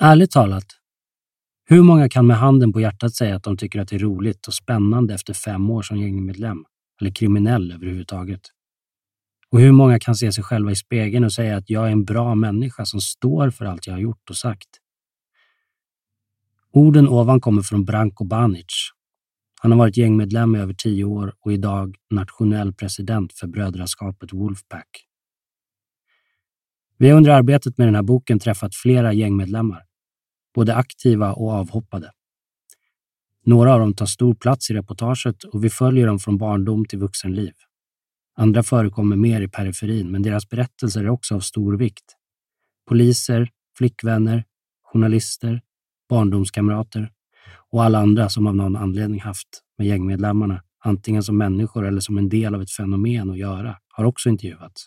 Ärligt talat, hur många kan med handen på hjärtat säga att de tycker att det är roligt och spännande efter fem år som gängmedlem eller kriminell överhuvudtaget? Och hur många kan se sig själva i spegeln och säga att jag är en bra människa som står för allt jag har gjort och sagt? Orden ovan kommer från Branko Banic. Han har varit gängmedlem i över tio år och idag nationell president för brödraskapet Wolfpack. Vi har under arbetet med den här boken träffat flera gängmedlemmar både aktiva och avhoppade. Några av dem tar stor plats i reportaget och vi följer dem från barndom till vuxenliv. Andra förekommer mer i periferin, men deras berättelser är också av stor vikt. Poliser, flickvänner, journalister, barndomskamrater och alla andra som av någon anledning haft med gängmedlemmarna, antingen som människor eller som en del av ett fenomen att göra, har också intervjuats.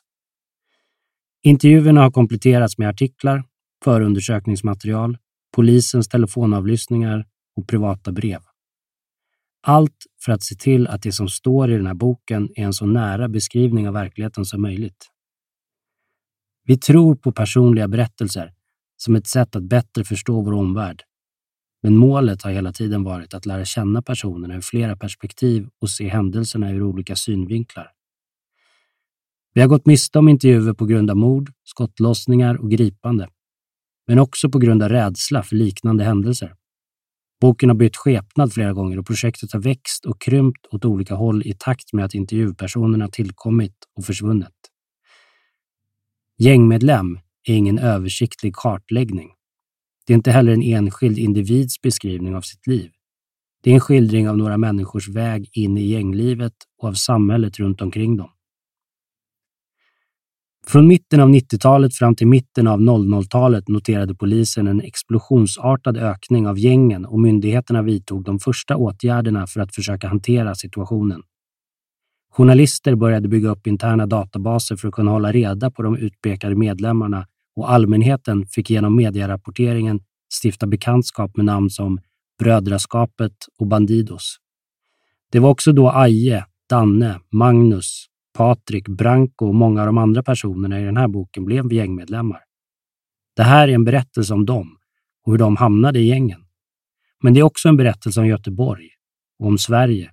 Intervjuerna har kompletterats med artiklar, förundersökningsmaterial, polisens telefonavlyssningar och privata brev. Allt för att se till att det som står i den här boken är en så nära beskrivning av verkligheten som möjligt. Vi tror på personliga berättelser som ett sätt att bättre förstå vår omvärld. Men målet har hela tiden varit att lära känna personerna ur flera perspektiv och se händelserna ur olika synvinklar. Vi har gått miste om intervjuer på grund av mord, skottlossningar och gripande men också på grund av rädsla för liknande händelser. Boken har bytt skepnad flera gånger och projektet har växt och krympt åt olika håll i takt med att intervjupersonerna tillkommit och försvunnit. Gängmedlem är ingen översiktlig kartläggning. Det är inte heller en enskild individs beskrivning av sitt liv. Det är en skildring av några människors väg in i gänglivet och av samhället runt omkring dem. Från mitten av 90-talet fram till mitten av 00-talet noterade polisen en explosionsartad ökning av gängen och myndigheterna vidtog de första åtgärderna för att försöka hantera situationen. Journalister började bygga upp interna databaser för att kunna hålla reda på de utpekade medlemmarna och allmänheten fick genom medierapporteringen stifta bekantskap med namn som Brödraskapet och Bandidos. Det var också då Aje, Danne, Magnus, Patrik, Branko och många av de andra personerna i den här boken blev gängmedlemmar. Det här är en berättelse om dem och hur de hamnade i gängen. Men det är också en berättelse om Göteborg och om Sverige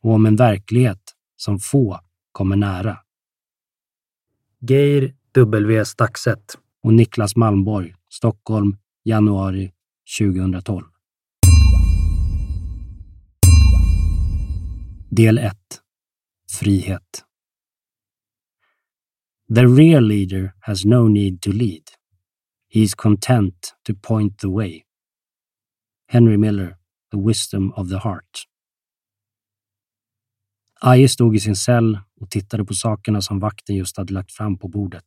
och om en verklighet som få kommer nära. Geir W. Staxet och Niklas Malmborg, Stockholm, januari 2012. Del 1 frihet. The real leader has no need to lead. He is content to point the way. Henry Miller, The Wisdom of the Heart. Aje stod i sin cell och tittade på sakerna som vakten just hade lagt fram på bordet.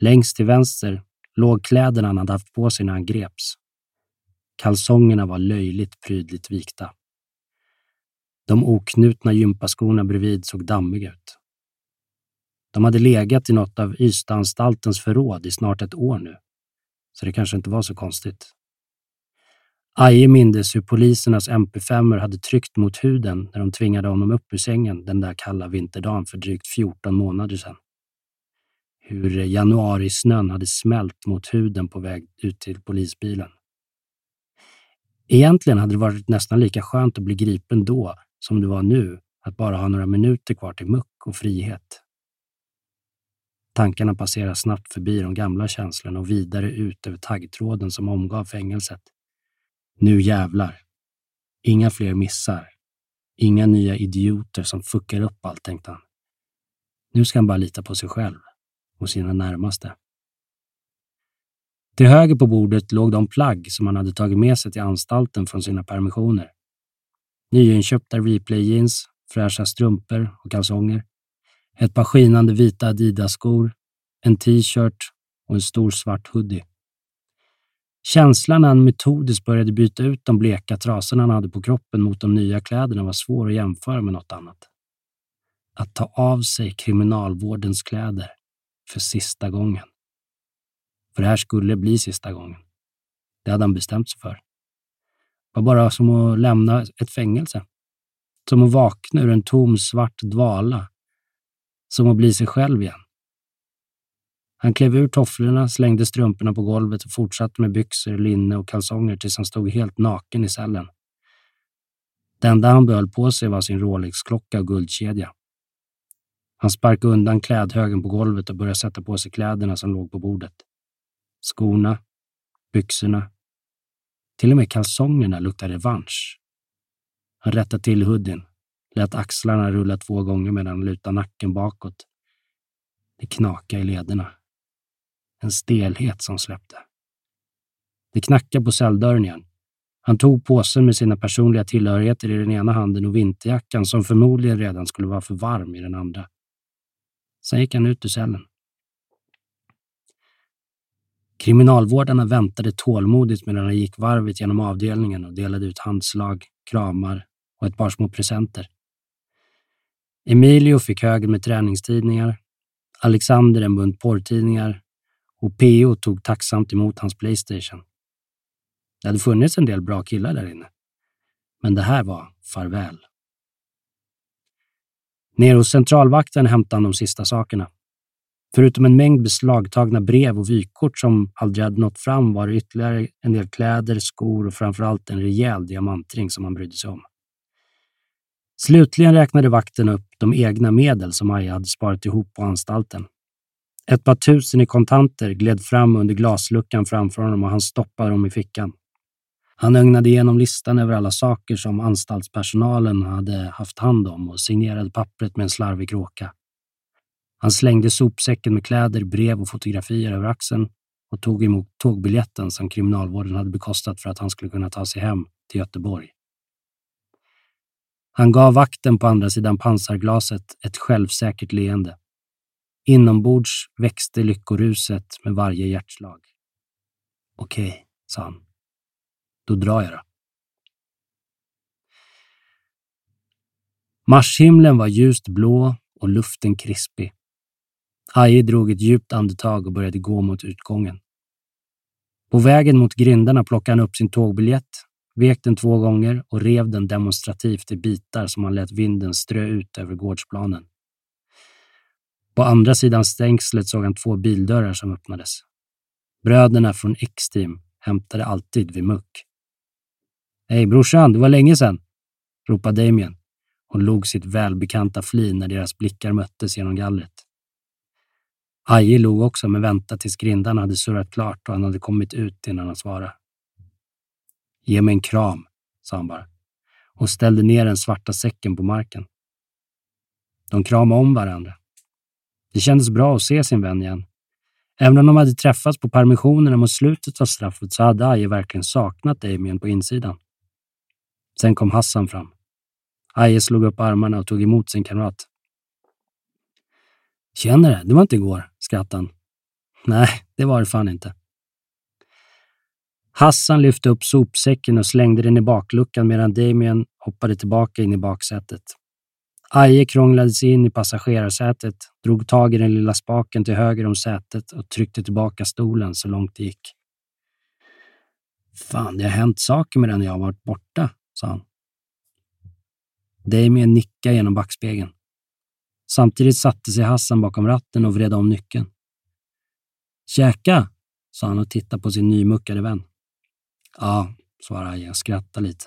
Längst till vänster låg kläderna han hade haft på sig när han greps. Kalsongerna var löjligt prydligt vikta. De oknutna gympaskorna bredvid såg dammiga ut. De hade legat i något av Ystadanstaltens förråd i snart ett år nu, så det kanske inte var så konstigt. Aje mindes hur polisernas MP5 hade tryckt mot huden när de tvingade honom upp ur sängen den där kalla vinterdagen för drygt 14 månader sedan. Hur januarisnön hade smält mot huden på väg ut till polisbilen. Egentligen hade det varit nästan lika skönt att bli gripen då som det var nu, att bara ha några minuter kvar till muck och frihet. Tankarna passerar snabbt förbi de gamla känslorna och vidare ut över taggtråden som omgav fängelset. Nu jävlar. Inga fler missar. Inga nya idioter som fuckar upp allt, tänkte han. Nu ska han bara lita på sig själv och sina närmaste. Till höger på bordet låg de plagg som han hade tagit med sig till anstalten från sina permissioner. Nyinköpta replay-jeans, fräscha strumpor och kalsonger, ett par skinande vita Adidas-skor, en t-shirt och en stor svart hoodie. Känslan när han metodiskt började byta ut de bleka trasorna han hade på kroppen mot de nya kläderna var svår att jämföra med något annat. Att ta av sig kriminalvårdens kläder för sista gången. För det här skulle bli sista gången. Det hade han bestämt sig för. Det var bara som att lämna ett fängelse. Som att vakna ur en tom svart dvala. Som att bli sig själv igen. Han klev ur tofflorna, slängde strumporna på golvet och fortsatte med byxor, linne och kalsonger tills han stod helt naken i cellen. Det enda han behöll på sig var sin Rolex-klocka och guldkedja. Han sparkade undan klädhögen på golvet och började sätta på sig kläderna som låg på bordet. Skorna, byxorna, till och med kalsongerna luktar revansch. Han rättade till hoodien, lät axlarna rulla två gånger medan han lutade nacken bakåt. Det knakade i lederna. En stelhet som släppte. Det knackade på celldörren igen. Han tog påsen med sina personliga tillhörigheter i den ena handen och vinterjackan som förmodligen redan skulle vara för varm i den andra. Sen gick han ut ur cellen. Kriminalvårdarna väntade tålmodigt medan han gick varvet genom avdelningen och delade ut handslag, kramar och ett par små presenter. Emilio fick högen med träningstidningar, Alexander en bunt porrtidningar och PO tog tacksamt emot hans Playstation. Det hade funnits en del bra killar där inne. Men det här var farväl. Nere hos centralvakten hämtade han de sista sakerna. Förutom en mängd beslagtagna brev och vykort som aldrig hade nått fram var det ytterligare en del kläder, skor och framförallt en rejäl diamantring som han brydde sig om. Slutligen räknade vakten upp de egna medel som Maja hade sparat ihop på anstalten. Ett par tusen i kontanter gled fram under glasluckan framför honom och han stoppade dem i fickan. Han ögnade igenom listan över alla saker som anstaltspersonalen hade haft hand om och signerade pappret med en slarvig kråka. Han slängde sopsäcken med kläder, brev och fotografier över axeln och tog emot tågbiljetten som kriminalvården hade bekostat för att han skulle kunna ta sig hem till Göteborg. Han gav vakten på andra sidan pansarglaset ett självsäkert leende. Inombords växte lyckoruset med varje hjärtslag. Okej, sa han. Då drar jag då. Marshimlen var ljust blå och luften krispig. Aje drog ett djupt andetag och började gå mot utgången. På vägen mot grindarna plockade han upp sin tågbiljett, vek den två gånger och rev den demonstrativt i bitar som han lät vinden strö ut över gårdsplanen. På andra sidan stängslet såg han två bildörrar som öppnades. Bröderna från X-team hämtade alltid vid muck. Hej brorsan, det var länge sedan, ropade Damien och log sitt välbekanta flin när deras blickar möttes genom gallret. Aje log också, men väntade tills grindarna hade surrat klart och han hade kommit ut innan han svarade. Ge mig en kram, sa han bara och ställde ner den svarta säcken på marken. De kramade om varandra. Det kändes bra att se sin vän igen. Även om de hade träffats på permissionerna mot slutet av straffet så hade Aje verkligen saknat Damien på insidan. Sen kom Hassan fram. Aje slog upp armarna och tog emot sin kamrat. Känner det, det var inte igår, skrattade han. Nej, det var det fan inte. Hassan lyfte upp sopsäcken och slängde den i bakluckan medan Damien hoppade tillbaka in i baksätet. Aje krånglade sig in i passagerarsätet, drog tag i den lilla spaken till höger om sätet och tryckte tillbaka stolen så långt det gick. Fan, det har hänt saker med den när jag har varit borta, sa han. Damien nickade genom backspegeln. Samtidigt satte sig Hassan bakom ratten och vred om nyckeln. Käka, sa han och tittade på sin nymuckade vän. Ja, svarade jag och skrattade lite.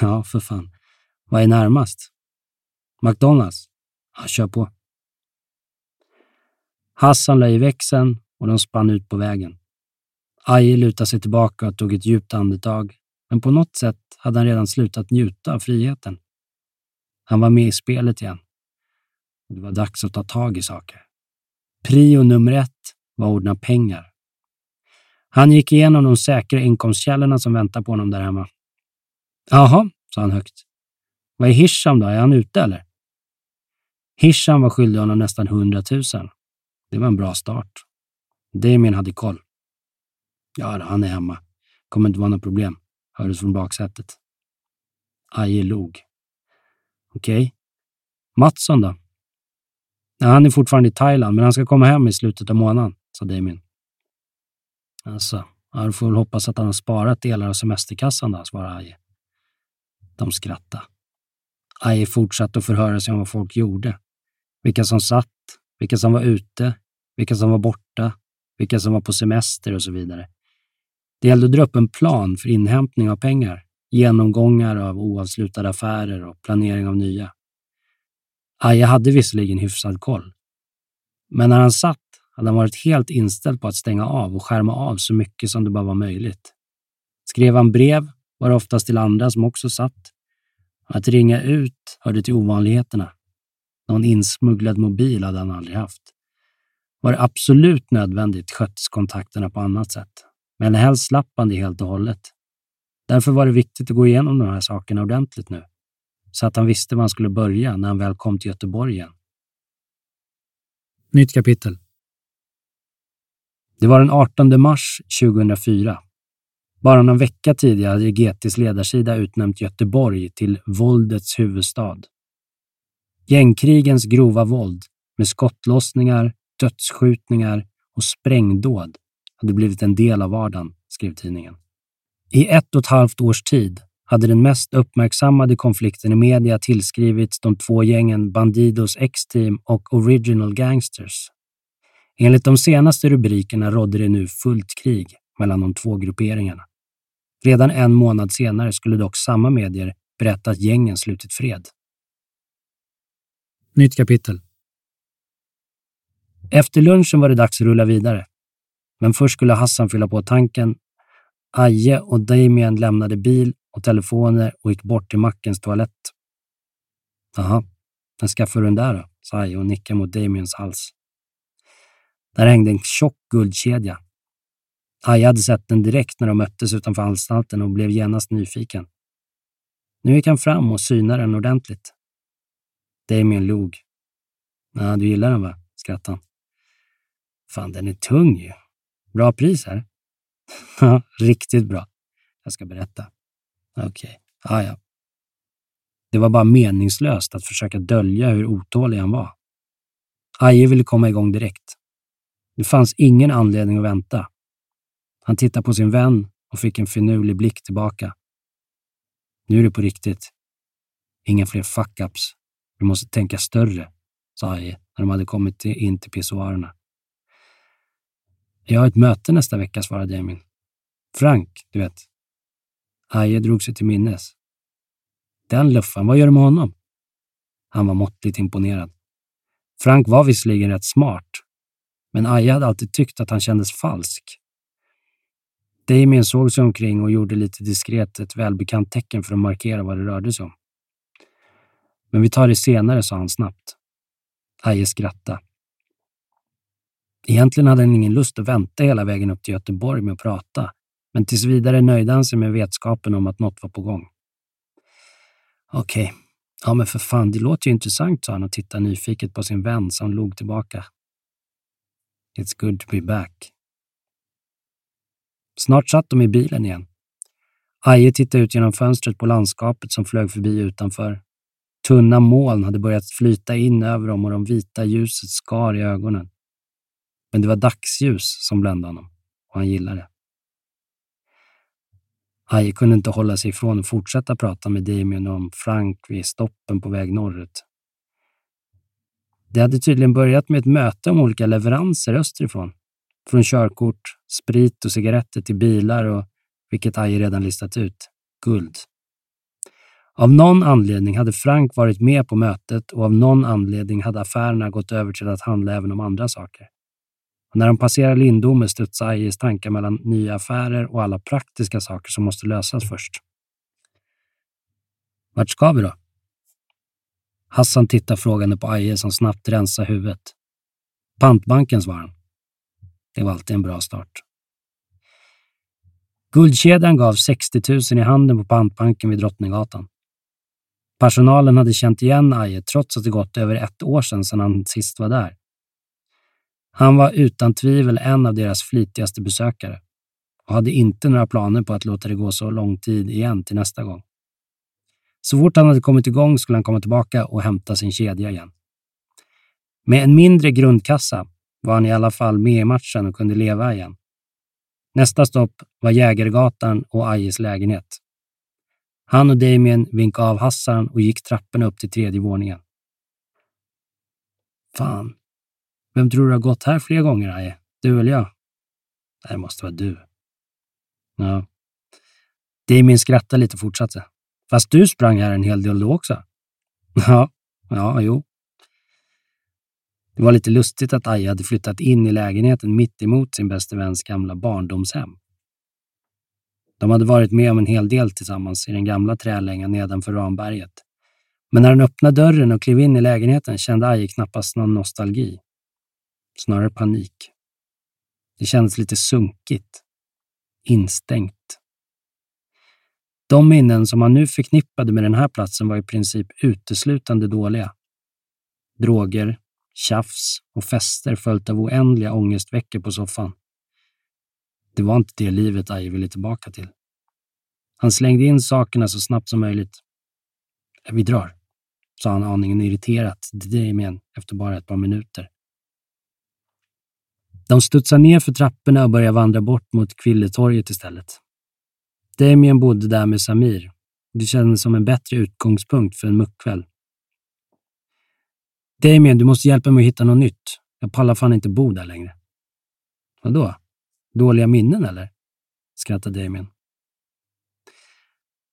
Ja, för fan. Vad är närmast? McDonalds? Ja, kör på. Hassan la i växeln och de spann ut på vägen. Aje lutade sig tillbaka och tog ett djupt andetag, men på något sätt hade han redan slutat njuta av friheten. Han var med i spelet igen. Det var dags att ta tag i saker. Prio nummer ett var att ordna pengar. Han gick igenom de säkra inkomstkällorna som väntar på honom där hemma. Jaha, sa han högt. Vad är Hisham då? Är han ute eller? Hisham var skyldig honom nästan hundratusen. Det var en bra start. Damien hade koll. Ja, han är hemma. Kommer inte vara något problem, hördes från baksätet. Aje log. Okej. Okay. Mattsson då? Nej, han är fortfarande i Thailand, men han ska komma hem i slutet av månaden, sa Damien. Alltså, ja, du får väl hoppas att han har sparat delar av semesterkassan då, svarade Aje. De skrattade. Aje fortsatte att förhöra sig om vad folk gjorde. Vilka som satt, vilka som var ute, vilka som var borta, vilka som var på semester och så vidare. Det gällde att dra upp en plan för inhämtning av pengar, genomgångar av oavslutade affärer och planering av nya. Aja hade visserligen hyfsad koll. Men när han satt hade han varit helt inställd på att stänga av och skärma av så mycket som det bara var möjligt. Skrev han brev var det oftast till andra som också satt. Att ringa ut hörde till ovanligheterna. Någon insmugglad mobil hade han aldrig haft. Var det absolut nödvändigt sköttes kontakterna på annat sätt. Men helst slapp han det helt och hållet. Därför var det viktigt att gå igenom de här sakerna ordentligt nu. Så att han visste var han skulle börja när han väl kom till Göteborg igen. Nytt kapitel. Det var den 18 mars 2004. Bara någon vecka tidigare hade GTs ledarsida utnämnt Göteborg till våldets huvudstad. Gängkrigens grova våld med skottlossningar, dödsskjutningar och sprängdåd hade blivit en del av vardagen, skrev tidningen. I ett och ett halvt års tid hade den mest uppmärksammade konflikten i media tillskrivits de två gängen Bandidos X-Team och Original Gangsters. Enligt de senaste rubrikerna rådde det nu fullt krig mellan de två grupperingarna. Redan en månad senare skulle dock samma medier berätta att gängen slutit fred. Nytt kapitel. Efter lunchen var det dags att rulla vidare. Men först skulle Hassan fylla på tanken. Aje och Damien lämnade bil och telefoner och gick bort till mackens toalett. Jaha, när skaffade du den där då? sa Aje och nickade mot Damiens hals. Där hängde en tjock guldkedja. Aje hade sett den direkt när de möttes utanför anstalten och blev genast nyfiken. Nu gick han fram och synade den ordentligt. Damien log. Ja, du gillar den va? skrattade han. Fan, den är tung ju. Bra pris här. Ja, riktigt bra. Jag ska berätta. Okej, okay. ah, ja. Det var bara meningslöst att försöka dölja hur otålig han var. Aje ville komma igång direkt. Det fanns ingen anledning att vänta. Han tittade på sin vän och fick en finurlig blick tillbaka. Nu är det på riktigt. Inga fler fuck-ups. Du måste tänka större, sa Aje när de hade kommit in till pissoarerna. Jag har ett möte nästa vecka, svarade Jamie. Frank, du vet. Aje drog sig till minnes. Den luffan, vad gör du med honom? Han var måttligt imponerad. Frank var visserligen rätt smart, men Aje hade alltid tyckt att han kändes falsk. Damien såg sig omkring och gjorde lite diskret ett välbekant tecken för att markera vad det rörde sig om. Men vi tar det senare, sa han snabbt. Aje skrattade. Egentligen hade han ingen lust att vänta hela vägen upp till Göteborg med att prata, men tills vidare nöjde han sig med vetskapen om att något var på gång. Okej, okay. ja men för fan, det låter ju intressant, sa han och tittade nyfiket på sin vän som log tillbaka. It's good to be back. Snart satt de i bilen igen. Aje tittade ut genom fönstret på landskapet som flög förbi utanför. Tunna moln hade börjat flyta in över dem och de vita ljuset skar i ögonen. Men det var dagsljus som bländade honom och han gillade det. Aje kunde inte hålla sig ifrån att fortsätta prata med Damien om Frank vid stoppen på väg norrut. Det hade tydligen börjat med ett möte om olika leveranser österifrån. Från körkort, sprit och cigaretter till bilar och, vilket Aje redan listat ut, guld. Av någon anledning hade Frank varit med på mötet och av någon anledning hade affärerna gått över till att handla även om andra saker. Och när de passerar Lindome studsar Ajes tankar mellan nya affärer och alla praktiska saker som måste lösas först. Vart ska vi då? Hassan tittar frågande på Aje som snabbt rensar huvudet. Pantbanken, svarar han. Det var alltid en bra start. Guldkedjan gav 60 000 i handen på pantbanken vid Drottninggatan. Personalen hade känt igen Aje trots att det gått över ett år sedan, sedan han sist var där. Han var utan tvivel en av deras flitigaste besökare och hade inte några planer på att låta det gå så lång tid igen till nästa gång. Så fort han hade kommit igång skulle han komma tillbaka och hämta sin kedja igen. Med en mindre grundkassa var han i alla fall med i matchen och kunde leva igen. Nästa stopp var Jägergatan och Ajes lägenhet. Han och Damien vinkade av Hassan och gick trapporna upp till tredje våningen. Fan, vem tror du har gått här flera gånger, Aje? Du eller jag? Det måste vara du. Ja. Damien skrattade lite och fortsatte. Fast du sprang här en hel del då också. Ja, ja, jo. Det var lite lustigt att Aje hade flyttat in i lägenheten mitt emot sin bäste väns gamla barndomshem. De hade varit med om en hel del tillsammans i den gamla trälängan nedanför Ramberget. Men när han öppnade dörren och klev in i lägenheten kände Aje knappast någon nostalgi. Snarare panik. Det kändes lite sunkigt. Instängt. De minnen som han nu förknippade med den här platsen var i princip uteslutande dåliga. Droger, tjafs och fester följt av oändliga ångestveckor på soffan. Det var inte det livet Aje ville tillbaka till. Han slängde in sakerna så snabbt som möjligt. Vi drar, sa han aningen irriterat till Damien efter bara ett par minuter. De studsar ner för trapporna och börjar vandra bort mot Kvilletorget istället. Damien bodde där med Samir. Det kändes som en bättre utgångspunkt för en muckkväll. Damien, du måste hjälpa mig att hitta något nytt. Jag pallar fan inte bo där längre. Vadå? Dåliga minnen eller? skrattade Damien.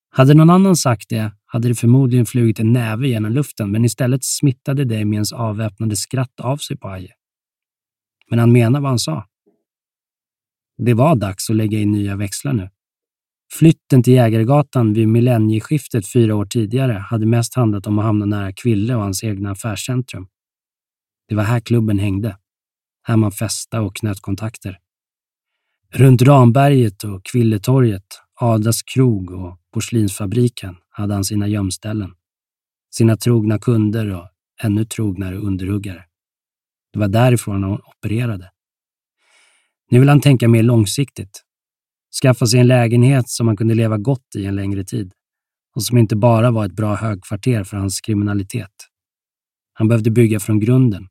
Hade någon annan sagt det hade det förmodligen flugit en näve genom luften, men istället smittade Damiens avväpnade skratt av sig på Aje. Men han menade vad han sa. Det var dags att lägga in nya växlar nu. Flytten till Jägargatan vid millennieskiftet fyra år tidigare hade mest handlat om att hamna nära Kville och hans egna affärscentrum. Det var här klubben hängde. Här man festade och knöt kontakter. Runt Ramberget och Kvilletorget, Adas krog och porslinsfabriken hade han sina gömställen. Sina trogna kunder och ännu trognare underhuggare. Det var därifrån han opererade. Nu vill han tänka mer långsiktigt. Skaffa sig en lägenhet som han kunde leva gott i en längre tid och som inte bara var ett bra högkvarter för hans kriminalitet. Han behövde bygga från grunden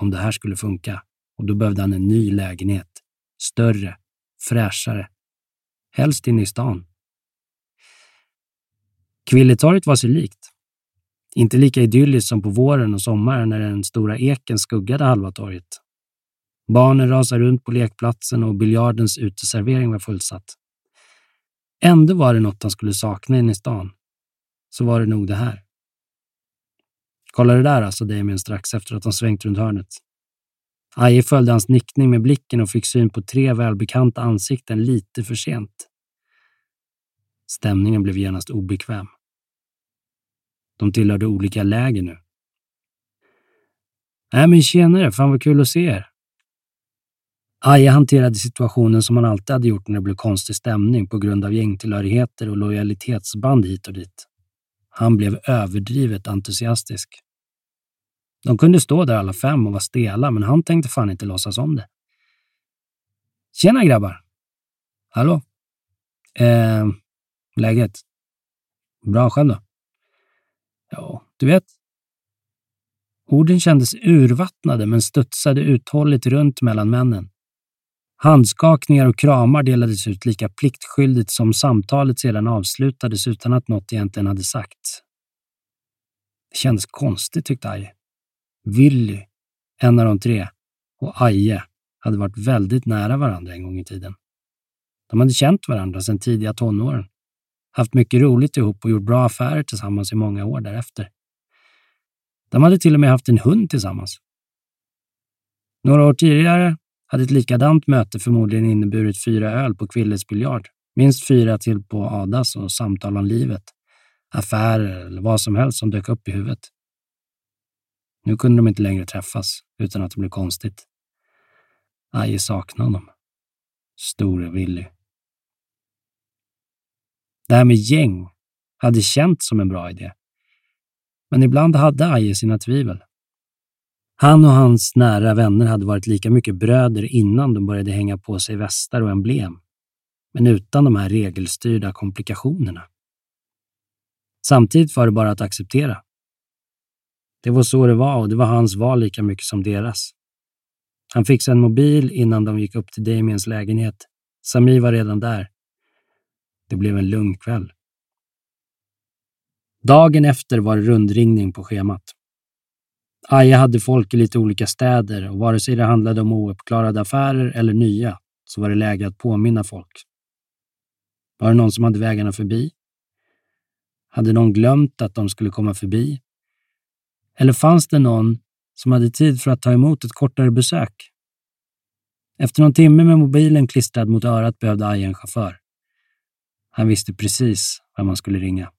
om det här skulle funka och då behövde han en ny lägenhet. Större, fräschare. Helst inne i stan. Kvilletorget var sig likt. Inte lika idylliskt som på våren och sommaren när den stora eken skuggade halva torget. Barnen rasade runt på lekplatsen och biljardens uteservering var fullsatt. Ändå var det något han skulle sakna inne i stan. Så var det nog det här. Kolla det där, alltså Damien strax efter att han svängt runt hörnet. Aje följde hans nickning med blicken och fick syn på tre välbekanta ansikten lite för sent. Stämningen blev genast obekväm. De tillhörde olika läger nu. Nej men tjenare, fan vad kul att se er. Aje hanterade situationen som han alltid hade gjort när det blev konstig stämning på grund av gängtillhörigheter och lojalitetsband hit och dit. Han blev överdrivet entusiastisk. De kunde stå där alla fem och vara stela, men han tänkte fan inte låtsas om det. Tjena grabbar! Hallå? Eh, läget? Bra själv då? Du vet. Orden kändes urvattnade men studsade uthålligt runt mellan männen. Handskakningar och kramar delades ut lika pliktskyldigt som samtalet sedan avslutades utan att något egentligen hade sagts. Det kändes konstigt, tyckte Aje. Willy, en av de tre, och Aje hade varit väldigt nära varandra en gång i tiden. De hade känt varandra sedan tidiga tonåren, haft mycket roligt ihop och gjort bra affärer tillsammans i många år därefter. De hade till och med haft en hund tillsammans. Några år tidigare hade ett likadant möte förmodligen inneburit fyra öl på Kvilles biljard, minst fyra till på Adas och samtal om livet, affärer eller vad som helst som dök upp i huvudet. Nu kunde de inte längre träffas utan att det blev konstigt. Aje saknade honom. Store Willy. Det här med gäng hade känts som en bra idé. Men ibland hade Aje sina tvivel. Han och hans nära vänner hade varit lika mycket bröder innan de började hänga på sig västar och emblem, men utan de här regelstyrda komplikationerna. Samtidigt var det bara att acceptera. Det var så det var och det var hans val lika mycket som deras. Han fixade en mobil innan de gick upp till Damiens lägenhet. Sami var redan där. Det blev en lugn kväll. Dagen efter var det rundringning på schemat. Aja hade folk i lite olika städer och vare sig det handlade om ouppklarade affärer eller nya så var det läge att påminna folk. Var det någon som hade vägarna förbi? Hade någon glömt att de skulle komma förbi? Eller fanns det någon som hade tid för att ta emot ett kortare besök? Efter någon timme med mobilen klistrad mot örat behövde Aja en chaufför. Han visste precis vem man skulle ringa.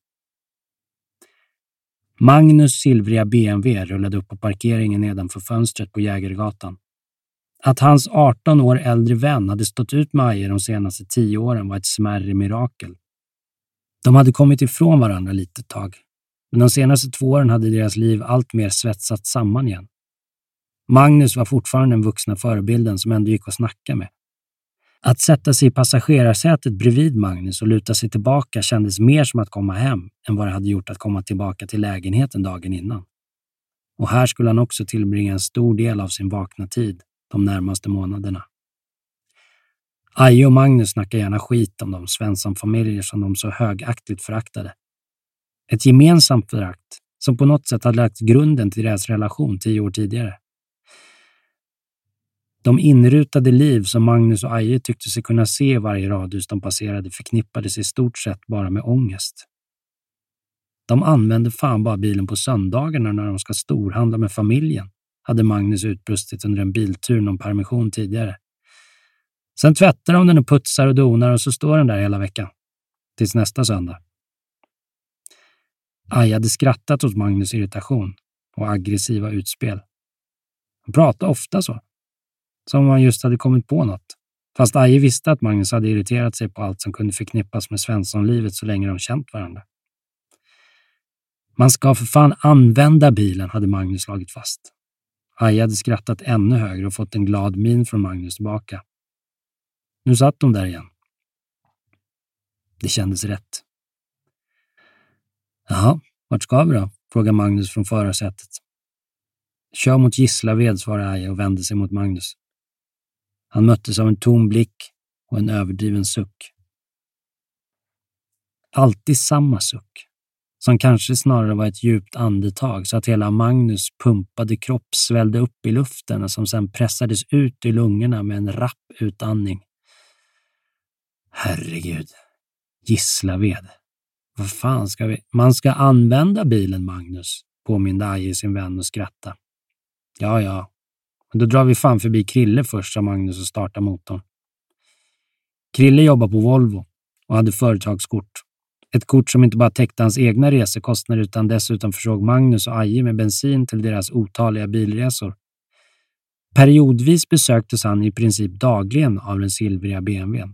Magnus silvriga BMW rullade upp på parkeringen nedanför fönstret på Jägergatan. Att hans 18 år äldre vän hade stått ut med Aje de senaste tio åren var ett smärre mirakel. De hade kommit ifrån varandra lite tag, men de senaste två åren hade deras liv alltmer svetsats samman igen. Magnus var fortfarande den vuxna förebilden som ändå gick att snacka med. Att sätta sig i passagerarsätet bredvid Magnus och luta sig tillbaka kändes mer som att komma hem än vad det hade gjort att komma tillbaka till lägenheten dagen innan. Och här skulle han också tillbringa en stor del av sin vakna tid de närmaste månaderna. Aje och Magnus snackar gärna skit om de Svensson-familjer som de så högaktigt föraktade. Ett gemensamt förakt som på något sätt hade lagt grunden till deras relation tio år tidigare. De inrutade liv som Magnus och Aje tyckte sig kunna se i varje radhus de passerade förknippades i stort sett bara med ångest. De använde fan bara bilen på söndagarna när de ska storhandla med familjen, hade Magnus utbrustit under en biltur någon permission tidigare. Sen tvättar de den och putsar och donar och så står den där hela veckan. Tills nästa söndag. Aja hade skrattat åt Magnus irritation och aggressiva utspel. Han pratade ofta så. Som om han just hade kommit på något. Fast Aje visste att Magnus hade irriterat sig på allt som kunde förknippas med Svenssonlivet så länge de känt varandra. Man ska för fan använda bilen, hade Magnus slagit fast. Aje hade skrattat ännu högre och fått en glad min från Magnus tillbaka. Nu satt de där igen. Det kändes rätt. Jaha, vart ska vi då? frågade Magnus från förarsätet. Kör mot Gislaved, svarade Aje och vände sig mot Magnus. Han möttes av en tom blick och en överdriven suck. Alltid samma suck, som kanske snarare var ett djupt andetag så att hela Magnus pumpade kropp svällde upp i luften och som sedan pressades ut i lungorna med en rapp utandning. Herregud. Gislaved. Vad fan ska vi... Man ska använda bilen, Magnus, påminde Aje sin vän och skratta. Ja, ja, men då drar vi fan förbi Krille först, sa Magnus och startade motorn. Krille jobbar på Volvo och hade företagskort. Ett kort som inte bara täckte hans egna resekostnader utan dessutom försåg Magnus och Aje med bensin till deras otaliga bilresor. Periodvis besöktes han i princip dagligen av den silvriga BMWn.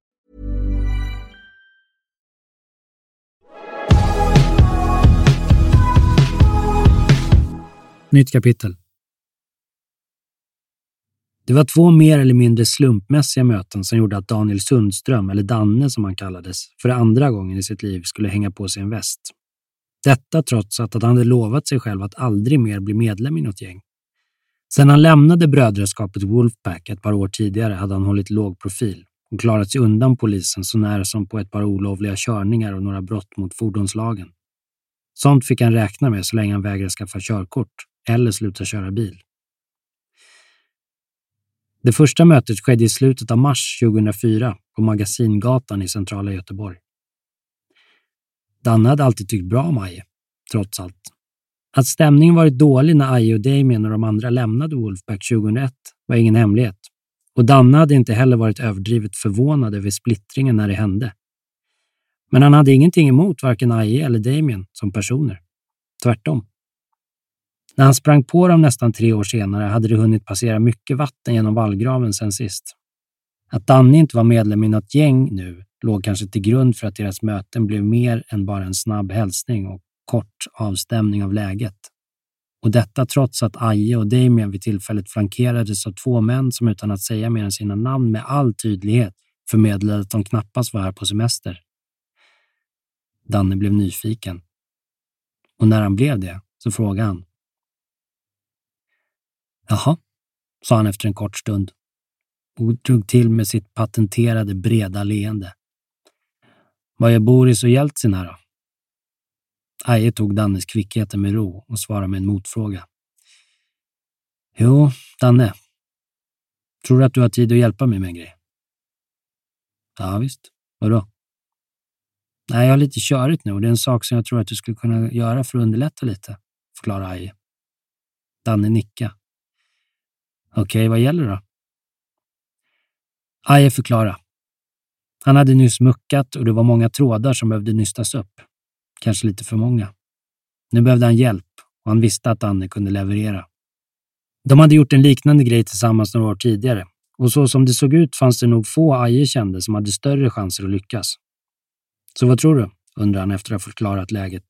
Nytt kapitel. Det var två mer eller mindre slumpmässiga möten som gjorde att Daniel Sundström, eller Danne som han kallades, för andra gången i sitt liv skulle hänga på sig en väst. Detta trots att han hade lovat sig själv att aldrig mer bli medlem i något gäng. Sedan han lämnade brödraskapet Wolfpack ett par år tidigare hade han hållit låg profil och klarat sig undan polisen så nära som på ett par olovliga körningar och några brott mot fordonslagen. Sånt fick han räkna med så länge han vägrade skaffa körkort eller sluta köra bil. Det första mötet skedde i slutet av mars 2004 på Magasingatan i centrala Göteborg. Danne hade alltid tyckt bra om Aje, trots allt. Att stämningen varit dålig när Aje och Damien och de andra lämnade Wolfpack 2001 var ingen hemlighet. Och Danne hade inte heller varit överdrivet förvånad över splittringen när det hände. Men han hade ingenting emot varken Aje eller Damien som personer. Tvärtom. När han sprang på dem nästan tre år senare hade det hunnit passera mycket vatten genom vallgraven sen sist. Att Danne inte var medlem i något gäng nu låg kanske till grund för att deras möten blev mer än bara en snabb hälsning och kort avstämning av läget. Och detta trots att Aje och Damien vid tillfället flankerades av två män som utan att säga mer än sina namn med all tydlighet förmedlade att de knappast var här på semester. Danne blev nyfiken. Och när han blev det så frågade han. Jaha, sa han efter en kort stund och drog till med sitt patenterade breda leende. Vad gör Boris och Jeltsin här då? Aje tog Dannes kvickheten med ro och svarade med en motfråga. Jo, Danne. Tror du att du har tid att hjälpa mig med en grej? Ja, visst. Vadå? Nej, jag har lite körigt nu och det är en sak som jag tror att du skulle kunna göra för att underlätta lite, förklarade Aje. Danne nickade. Okej, vad gäller det då? Aje förklara. Han hade nyss muckat och det var många trådar som behövde nystas upp. Kanske lite för många. Nu behövde han hjälp och han visste att Anne kunde leverera. De hade gjort en liknande grej tillsammans några år tidigare och så som det såg ut fanns det nog få Aje kände som hade större chanser att lyckas. Så vad tror du? undrade han efter att ha förklarat läget.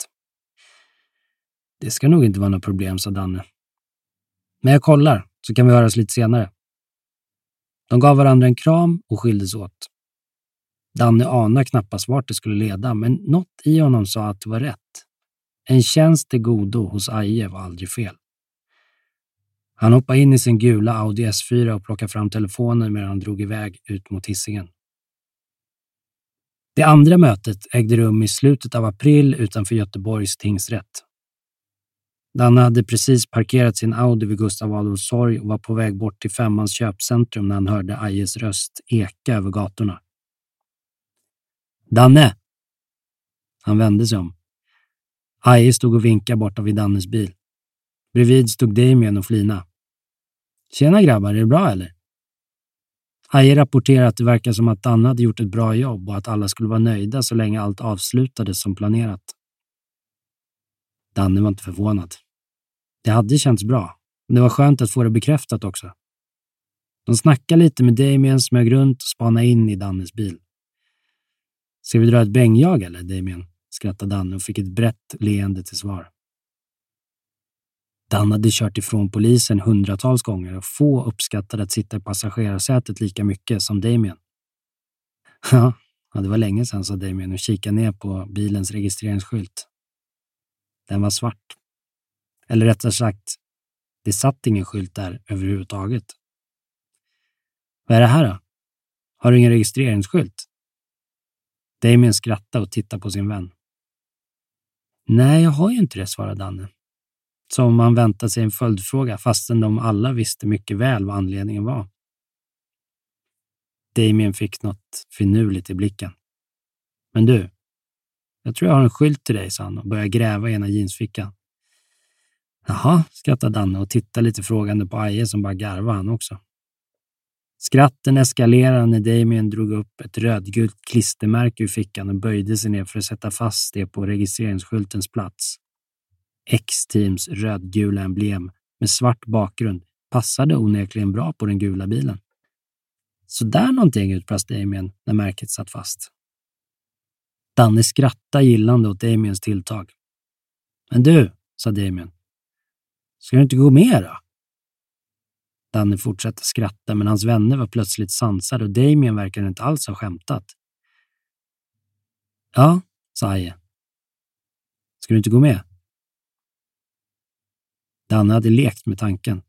Det ska nog inte vara något problem, sa Danne. Men jag kollar, så kan vi höras lite senare. De gav varandra en kram och skildes åt. Danne anade knappast vart det skulle leda, men något i honom sa att det var rätt. En tjänst till godo hos Aje var aldrig fel. Han hoppade in i sin gula Audi S4 och plockade fram telefonen medan han drog iväg ut mot hissingen. Det andra mötet ägde rum i slutet av april utanför Göteborgs tingsrätt. Danne hade precis parkerat sin Audi vid Gustav Adolfs torg och var på väg bort till Femmans köpcentrum när han hörde Ajes röst eka över gatorna. Danne! Han vände sig om. Aje stod och vinkade borta vid Dannes bil. Bredvid stod Damien och Flina. Tjena grabbar, är det bra eller? Aje rapporterade att det verkar som att Danne hade gjort ett bra jobb och att alla skulle vara nöjda så länge allt avslutades som planerat. Danne var inte förvånad. Det hade känts bra, men det var skönt att få det bekräftat också. De snackade lite med Damien, smög runt och spanade in i Dannes bil. Ska vi dra ett bängjag eller, Damien? skrattade Danne och fick ett brett leende till svar. Dan hade kört ifrån polisen hundratals gånger och få uppskattade att sitta i passagerarsätet lika mycket som Damien. Ja, det var länge sedan, sa Damien och kikade ner på bilens registreringsskylt. Den var svart. Eller rättare sagt, det satt ingen skylt där överhuvudtaget. Vad är det här då? Har du ingen registreringsskylt? Damien skrattade och tittade på sin vän. Nej, jag har ju inte det, svarade Danne. Som om han väntat sig en följdfråga fastän de alla visste mycket väl vad anledningen var. Damien fick något finurligt i blicken. Men du, jag tror jag har en skylt till dig, sa han och började gräva i ena jeansfickan. Jaha, skrattade Danne och tittade lite frågande på Aje som bara garvade han också. Skratten eskalerade när Damien drog upp ett rödgult klistermärke ur fickan och böjde sig ner för att sätta fast det på registreringsskyltens plats. X-Teams rödgula emblem med svart bakgrund passade onekligen bra på den gula bilen. Så där någonting, utbrast Damien när märket satt fast. Danne skrattade gillande åt Damiens tilltag. Men du, sa Damien. Ska du inte gå med då? Danne fortsatte skratta, men hans vänner var plötsligt sansade och Damien verkade inte alls ha skämtat. Ja, sa Aje. Ska du inte gå med? Danne hade lekt med tanken.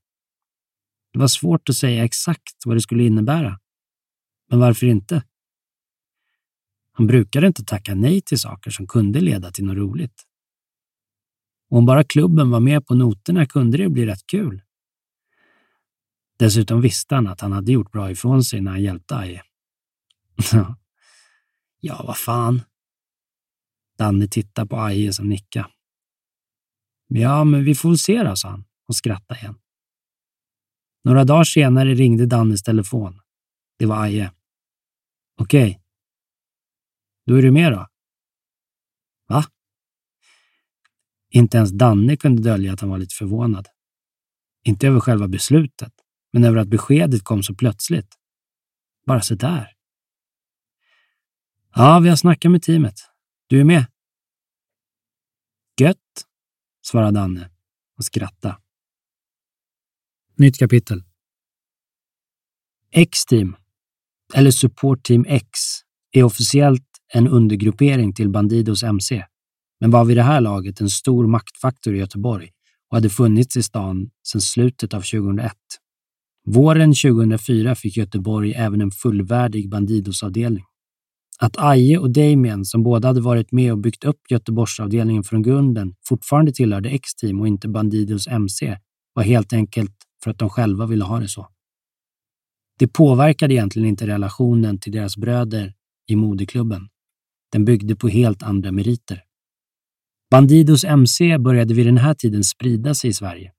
Det var svårt att säga exakt vad det skulle innebära. Men varför inte? Han brukade inte tacka nej till saker som kunde leda till något roligt. Och om bara klubben var med på noterna kunde det bli rätt kul. Dessutom visste han att han hade gjort bra ifrån sig när han hjälpte Aje. ja, vad fan. Danne tittade på Aje som nickade. Ja, men vi får väl se då, sa han och skrattade igen. Några dagar senare ringde Dannes telefon. Det var Aje. Okej. Då är du med då? Va? Inte ens Danne kunde dölja att han var lite förvånad. Inte över själva beslutet, men över att beskedet kom så plötsligt. Bara så där. Ja, vi har snackat med teamet. Du är med? Gött, svarade Danne och skrattade. Nytt kapitel. X-team, eller Support Team X, är officiellt en undergruppering till Bandidos MC, men var vid det här laget en stor maktfaktor i Göteborg och hade funnits i stan sedan slutet av 2001. Våren 2004 fick Göteborg även en fullvärdig Bandidosavdelning. Att Aje och Damien, som båda hade varit med och byggt upp Göteborgsavdelningen från grunden, fortfarande tillhörde X-team och inte Bandidos MC var helt enkelt för att de själva ville ha det så. Det påverkade egentligen inte relationen till deras bröder i moderklubben. Den byggde på helt andra meriter. Bandidos MC började vid den här tiden sprida sig i Sverige.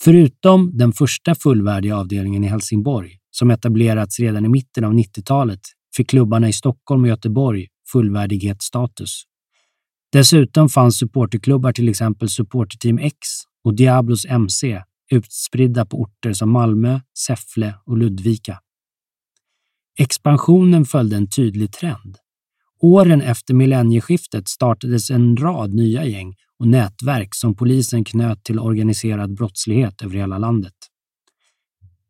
Förutom den första fullvärdiga avdelningen i Helsingborg, som etablerats redan i mitten av 90-talet, fick klubbarna i Stockholm och Göteborg fullvärdighetsstatus. Dessutom fanns supporterklubbar, till exempel Supporterteam X och Diablos MC, utspridda på orter som Malmö, Säffle och Ludvika. Expansionen följde en tydlig trend. Åren efter millennieskiftet startades en rad nya gäng och nätverk som polisen knöt till organiserad brottslighet över hela landet.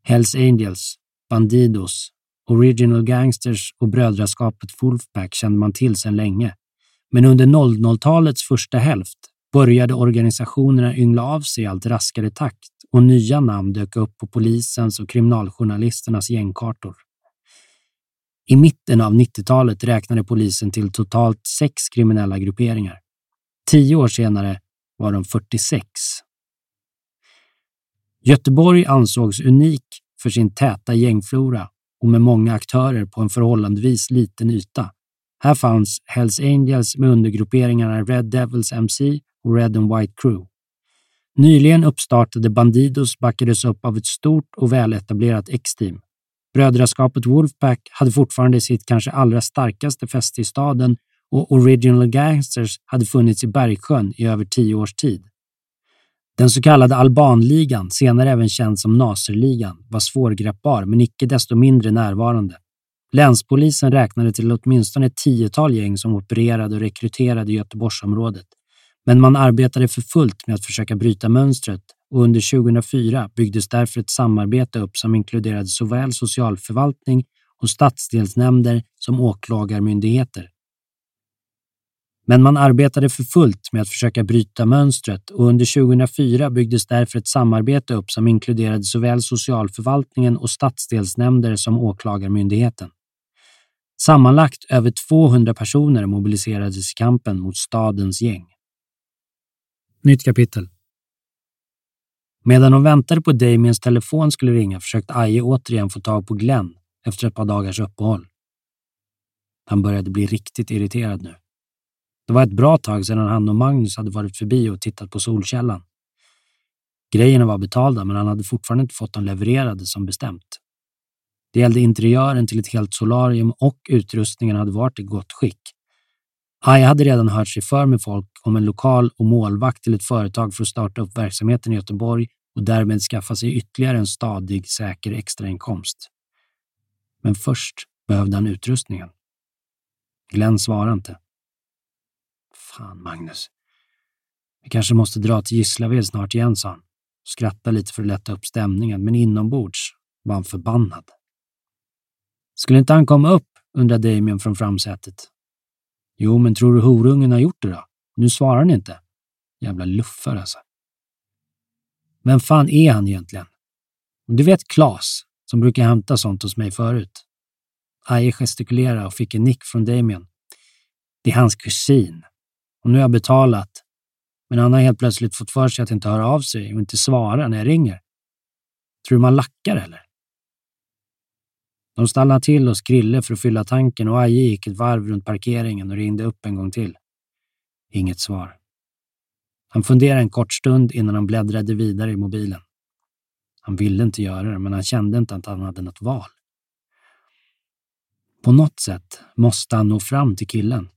Hells Angels, Bandidos, Original Gangsters och brödraskapet Wolfpack kände man till sedan länge. Men under 00-talets första hälft började organisationerna yngla av sig i allt raskare takt och nya namn dök upp på polisens och kriminaljournalisternas gängkartor. I mitten av 90-talet räknade polisen till totalt sex kriminella grupperingar. Tio år senare var de 46. Göteborg ansågs unik för sin täta gängflora och med många aktörer på en förhållandevis liten yta. Här fanns Hells Angels med undergrupperingarna Red Devils MC och Red and White Crew. Nyligen uppstartade Bandidos backades upp av ett stort och väletablerat X-team. Brödraskapet Wolfpack hade fortfarande sitt kanske allra starkaste fäste i staden och Original Gangsters hade funnits i Bergsjön i över tio års tid. Den så kallade Albanligan, senare även känd som Naserligan, var svårgreppbar men icke desto mindre närvarande. Länspolisen räknade till åtminstone ett tiotal gäng som opererade och rekryterade i Göteborgsområdet. Men man arbetade för fullt med att försöka bryta mönstret och under 2004 byggdes därför ett samarbete upp som inkluderade såväl socialförvaltning och stadsdelsnämnder som åklagarmyndigheter. Men man arbetade för fullt med att försöka bryta mönstret och under 2004 byggdes därför ett samarbete upp som inkluderade såväl socialförvaltningen och stadsdelsnämnder som åklagarmyndigheten. Sammanlagt över 200 personer mobiliserades i kampen mot stadens gäng. Nytt kapitel. Medan de väntade på Damiens telefon skulle ringa försökte Aje återigen få tag på Glenn efter ett par dagars uppehåll. Han började bli riktigt irriterad nu. Det var ett bra tag sedan han och Magnus hade varit förbi och tittat på Solkällan. Grejerna var betalda, men han hade fortfarande inte fått dem levererade som bestämt. Det gällde interiören till ett helt solarium och utrustningen hade varit i gott skick. Aja hade redan hört sig för med folk om en lokal och målvakt till ett företag för att starta upp verksamheten i Göteborg och därmed skaffa sig ytterligare en stadig, säker extrainkomst. Men först behövde han utrustningen. Glenn svarade inte. Fan, Magnus. Vi kanske måste dra till Gislaved snart igen, sa han. Skrattade lite för att lätta upp stämningen, men inombords var han förbannad. Skulle inte han komma upp? undrade Damien från framsätet. Jo, men tror du horungen har gjort det då? Nu svarar han inte. Jävla luffare alltså. Vem fan är han egentligen? Du vet Klas, som brukar hämta sånt hos mig förut. Aje gestikulerade och fick en nick från Damien. Det är hans kusin. Och nu har jag betalat. Men han har helt plötsligt fått för sig att inte höra av sig och inte svara när jag ringer. Tror du man lackar eller? De stannade till hos Krille för att fylla tanken och Aje gick ett varv runt parkeringen och ringde upp en gång till. Inget svar. Han funderade en kort stund innan han bläddrade vidare i mobilen. Han ville inte göra det, men han kände inte att han hade något val. På något sätt måste han nå fram till killen.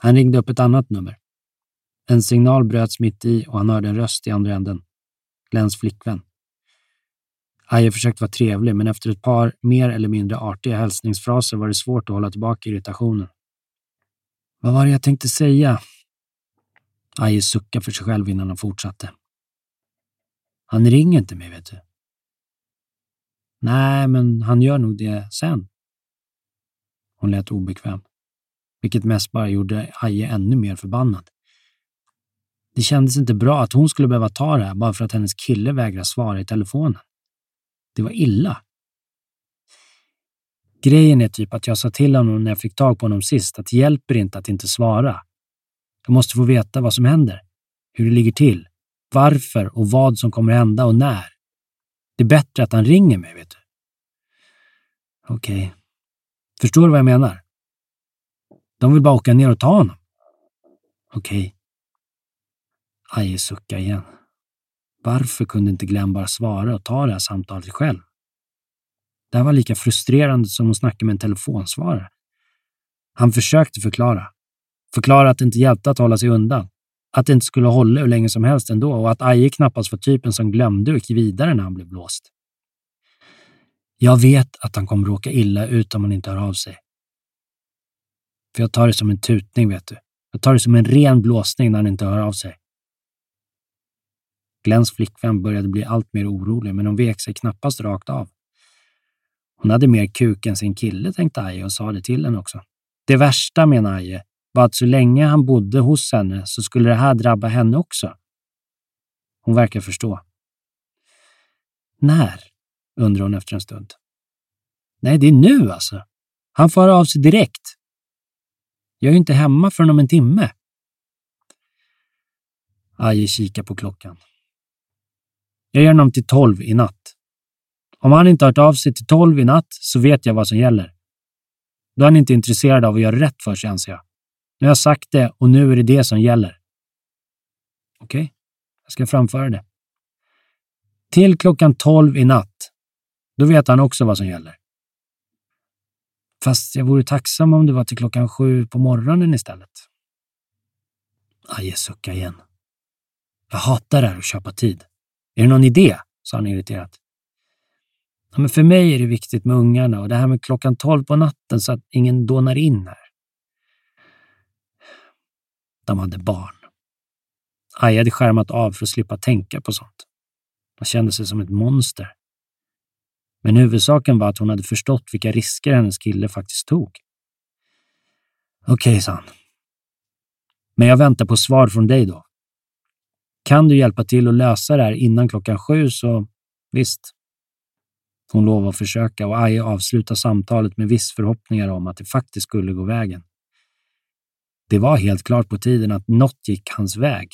Han ringde upp ett annat nummer. En signal bröts mitt i och han hörde en röst i andra änden. Glenns flickvän. Aje försökte vara trevlig, men efter ett par mer eller mindre artiga hälsningsfraser var det svårt att hålla tillbaka irritationen. Vad var det jag tänkte säga? Aje suckade för sig själv innan han fortsatte. Han ringer inte mig, vet du. Nej, men han gör nog det sen. Hon lät obekväm, vilket mest bara gjorde Aje ännu mer förbannad. Det kändes inte bra att hon skulle behöva ta det här bara för att hennes kille vägrar svara i telefonen. Det var illa. Grejen är typ att jag sa till honom när jag fick tag på honom sist att det hjälper inte att inte svara. Jag måste få veta vad som händer, hur det ligger till, varför och vad som kommer hända och när. Det är bättre att han ringer mig, vet du. Okej. Okay. Förstår du vad jag menar? De vill bara åka ner och ta honom. Okej. Okay. Aje suckar igen. Varför kunde inte Glenn bara svara och ta det här samtalet själv? Det här var lika frustrerande som att snacka med en telefonsvarare. Han försökte förklara. Förklara att det inte hjälpte att hålla sig undan. Att det inte skulle hålla hur länge som helst ändå och att Aje knappast var typen som glömde och gick vidare när han blev blåst. Jag vet att han kommer råka illa ut om han inte hör av sig. För jag tar det som en tutning, vet du. Jag tar det som en ren blåsning när han inte hör av sig. Glens flickvän började bli allt mer orolig, men hon vek sig knappast rakt av. Hon hade mer kuk än sin kille, tänkte Aje och sa det till henne också. Det värsta, menade Aje, var att så länge han bodde hos henne så skulle det här drabba henne också. Hon verkar förstå. När? undrar hon efter en stund. Nej, det är nu alltså. Han får höra av sig direkt. Jag är ju inte hemma förrän om en timme. Aje kikar på klockan. Jag ger honom till tolv i natt. Om han inte hört av sig till tolv i natt så vet jag vad som gäller. Då är han inte intresserad av att göra rätt för sig, anser jag. Nu har jag sagt det och nu är det det som gäller. Okej, okay. jag ska framföra det. Till klockan tolv i natt. Då vet han också vad som gäller. Fast jag vore tacksam om det var till klockan sju på morgonen istället. Aje suckar igen. Jag hatar det här att köpa tid. Är det någon idé? sa han irriterat. Ja, men för mig är det viktigt med ungarna och det här med klockan tolv på natten så att ingen dånar in här. De hade barn. Aja hade skärmat av för att slippa tänka på sånt. Han kände sig som ett monster. Men huvudsaken var att hon hade förstått vilka risker hennes kille faktiskt tog. Okej, okay, sa han. Men jag väntar på svar från dig då. Kan du hjälpa till att lösa det här innan klockan sju så visst. Hon lovade att försöka och Aje avslutade samtalet med viss förhoppningar om att det faktiskt skulle gå vägen. Det var helt klart på tiden att något gick hans väg.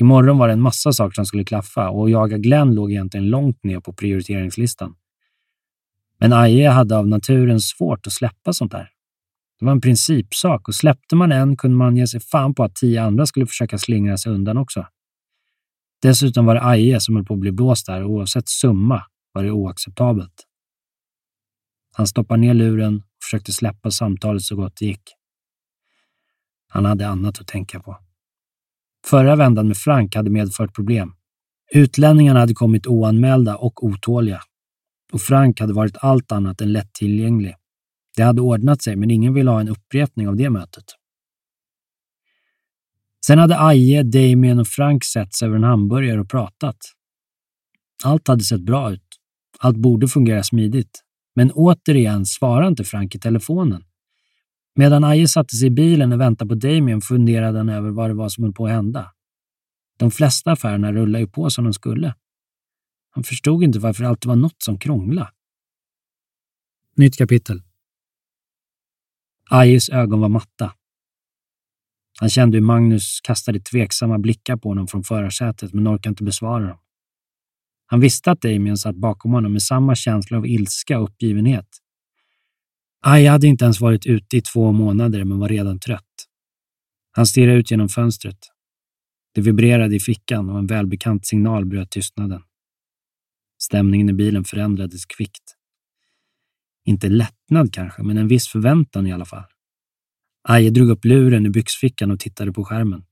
Imorgon var det en massa saker som skulle klaffa och jaga Glenn låg egentligen långt ner på prioriteringslistan. Men Aje hade av naturen svårt att släppa sånt där. Det var en principsak och släppte man en kunde man ge sig fan på att tio andra skulle försöka slingra sig undan också. Dessutom var det Aje som höll på att bli blåst där och oavsett summa var det oacceptabelt. Han stoppade ner luren och försökte släppa samtalet så gott det gick. Han hade annat att tänka på. Förra vändan med Frank hade medfört problem. Utlänningarna hade kommit oanmälda och otåliga. Och Frank hade varit allt annat än lättillgänglig. Det hade ordnat sig, men ingen ville ha en upprepning av det mötet. Sen hade Aje, Damien och Frank setts över en hamburgare och pratat. Allt hade sett bra ut. Allt borde fungera smidigt. Men återigen svarade inte Frank i telefonen. Medan Aje satte sig i bilen och väntade på Damien funderade han över vad det var som höll på att hända. De flesta affärerna rullade ju på som de skulle. Han förstod inte varför det alltid var något som krånglade. Nytt kapitel. Ajes ögon var matta. Han kände hur Magnus kastade tveksamma blickar på honom från förarsätet men orkade inte besvara dem. Han visste att Damien satt bakom honom med samma känsla av ilska och uppgivenhet. Aja hade inte ens varit ute i två månader men var redan trött. Han stirrade ut genom fönstret. Det vibrerade i fickan och en välbekant signal bröt tystnaden. Stämningen i bilen förändrades kvickt. Inte lättnad kanske, men en viss förväntan i alla fall. Aje drog upp luren i byxfickan och tittade på skärmen.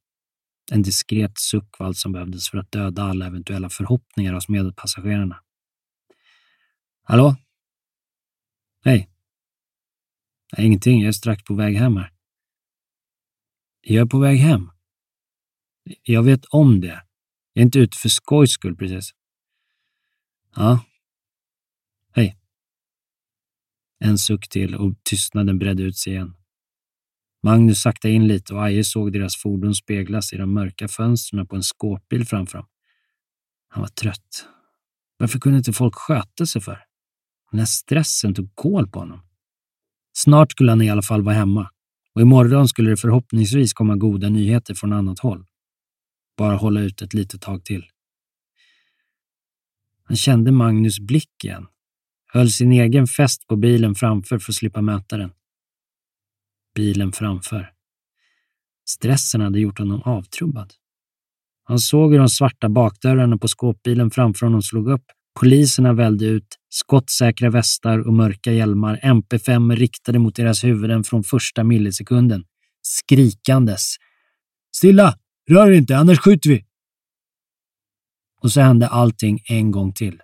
En diskret suck var allt som behövdes för att döda alla eventuella förhoppningar hos medpassagerarna. Hallå? Hej. Nej, ingenting, jag är strax på väg hem här. Jag är på väg hem? Jag vet om det. Jag är inte ute för skojs skull precis. Ja. Hej. En suck till och tystnaden bredde ut sig igen. Magnus saktade in lite och Aje såg deras fordon speglas i de mörka fönstren på en skåpbil framför dem. Han var trött. Varför kunde inte folk sköta sig för? Den här stressen tog kål på honom. Snart skulle han i alla fall vara hemma och imorgon skulle det förhoppningsvis komma goda nyheter från annat håll. Bara hålla ut ett litet tag till. Han kände Magnus blick igen. Höll sin egen fäst på bilen framför för att slippa möta den. Bilen framför. Stressen hade gjort honom avtrubbad. Han såg hur de svarta bakdörrarna på skåpbilen framför honom slog upp. Poliserna välde ut, skottsäkra västar och mörka hjälmar, MP5 riktade mot deras huvuden från första millisekunden. Skrikandes. Stilla! Rör er inte, annars skjuter vi! Och så hände allting en gång till.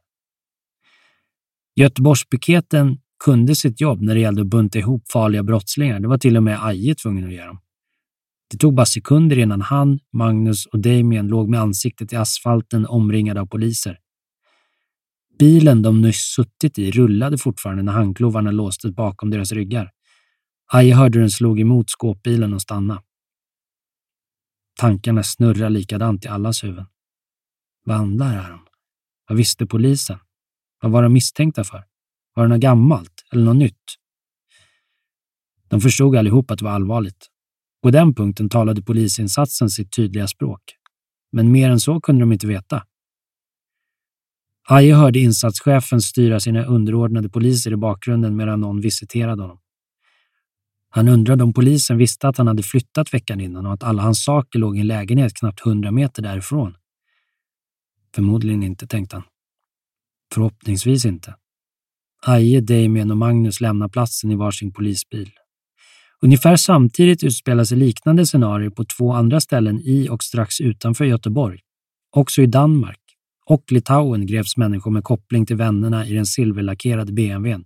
Göteborgspiketen kunde sitt jobb när det gällde att bunta ihop farliga brottslingar. Det var till och med Aje tvungen att göra. Dem. Det tog bara sekunder innan han, Magnus och Damien låg med ansiktet i asfalten omringade av poliser. Bilen de nyss suttit i rullade fortfarande när handklovarna låstes bakom deras ryggar. Aje hörde den slog emot skåpbilen och stanna. Tankarna snurrade likadant i allas huvuden. Vad handlar det här om? Vad visste polisen? Vad var de misstänkta för? Var det något gammalt eller något nytt? De förstod allihop att det var allvarligt. På den punkten talade polisinsatsen sitt tydliga språk. Men mer än så kunde de inte veta. Aje hörde insatschefen styra sina underordnade poliser i bakgrunden medan någon visiterade honom. Han undrade om polisen visste att han hade flyttat veckan innan och att alla hans saker låg i en lägenhet knappt hundra meter därifrån. Förmodligen inte, tänkte han. Förhoppningsvis inte. Aje, Damien och Magnus lämnar platsen i varsin polisbil. Ungefär samtidigt utspelar sig liknande scenarier på två andra ställen i och strax utanför Göteborg. Också i Danmark och Litauen greps människor med koppling till vännerna i den silverlackerade BMWn.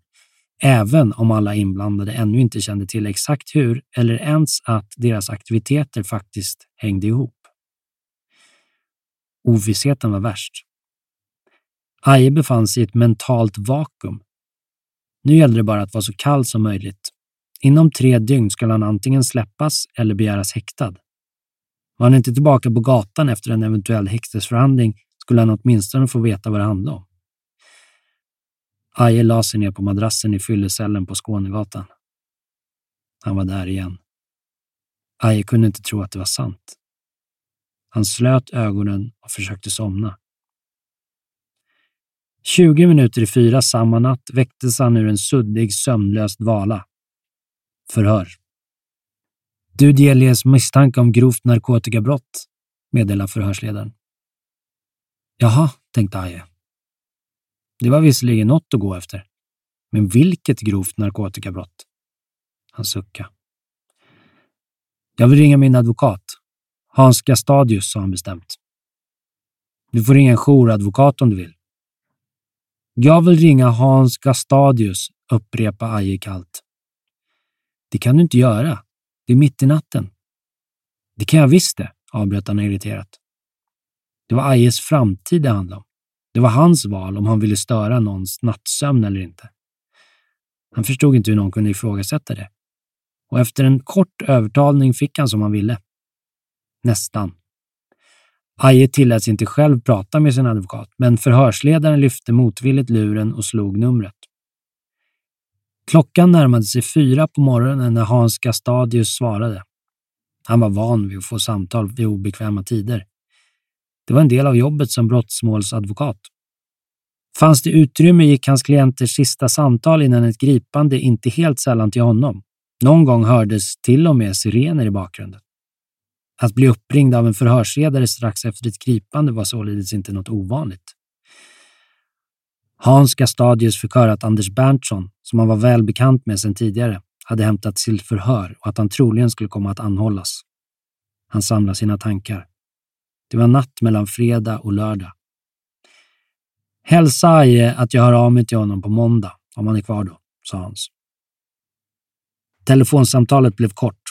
Även om alla inblandade ännu inte kände till exakt hur eller ens att deras aktiviteter faktiskt hängde ihop. Ovissheten var värst. Aje befann sig i ett mentalt vakuum nu gällde det bara att vara så kall som möjligt. Inom tre dygn skulle han antingen släppas eller begäras häktad. Var han inte tillbaka på gatan efter en eventuell häktesförhandling skulle han åtminstone få veta vad det handlade om. Aje la sig ner på madrassen i fyllecellen på Skånegatan. Han var där igen. Aje kunde inte tro att det var sant. Han slöt ögonen och försökte somna. 20 minuter i fyra samma natt väcktes han ur en suddig, sömnlös dvala. Förhör. Du delges misstanke om grovt narkotikabrott, meddelar förhörsledaren. Jaha, tänkte Aje. Det var visserligen något att gå efter. Men vilket grovt narkotikabrott? Han suckade. Jag vill ringa min advokat. Hans Gastadius, sa han bestämt. Du får ringa en jouradvokat om du vill. Jag vill ringa Hans Gastadius, upprepa Aje kallt. Det kan du inte göra. Det är mitt i natten. Det kan jag visst det, avbröt han irriterat. Det var Ajes framtid det handlade om. Det var hans val om han ville störa någons nattsömn eller inte. Han förstod inte hur någon kunde ifrågasätta det. Och efter en kort övertalning fick han som han ville. Nästan. Aje tilläts inte själv prata med sin advokat, men förhörsledaren lyfte motvilligt luren och slog numret. Klockan närmade sig fyra på morgonen när Hans Gastadius svarade. Han var van vid att få samtal vid obekväma tider. Det var en del av jobbet som brottsmålsadvokat. Fanns det utrymme gick hans klienters sista samtal innan ett gripande inte helt sällan till honom. Någon gång hördes till och med sirener i bakgrunden. Att bli uppringd av en förhörsledare strax efter ett gripande var således inte något ovanligt. Hans Gastadius fick höra att Anders Berntsson, som han var väl bekant med sedan tidigare, hade hämtats till förhör och att han troligen skulle komma att anhållas. Han samlade sina tankar. Det var natt mellan fredag och lördag. Hälsa Aje att jag hör av mig till honom på måndag, om han är kvar då, sa Hans. Telefonsamtalet blev kort.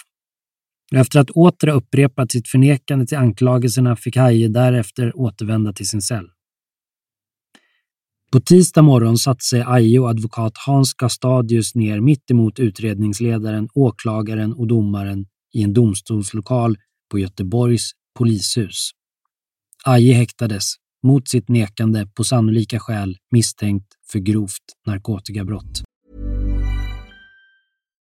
Efter att åter ha upprepat sitt förnekande till anklagelserna fick Haje därefter återvända till sin cell. På tisdag morgon satte sig Aje och advokat Hans Gastadius ner mitt emot utredningsledaren, åklagaren och domaren i en domstolslokal på Göteborgs polishus. Aje häktades, mot sitt nekande på sannolika skäl misstänkt för grovt narkotikabrott.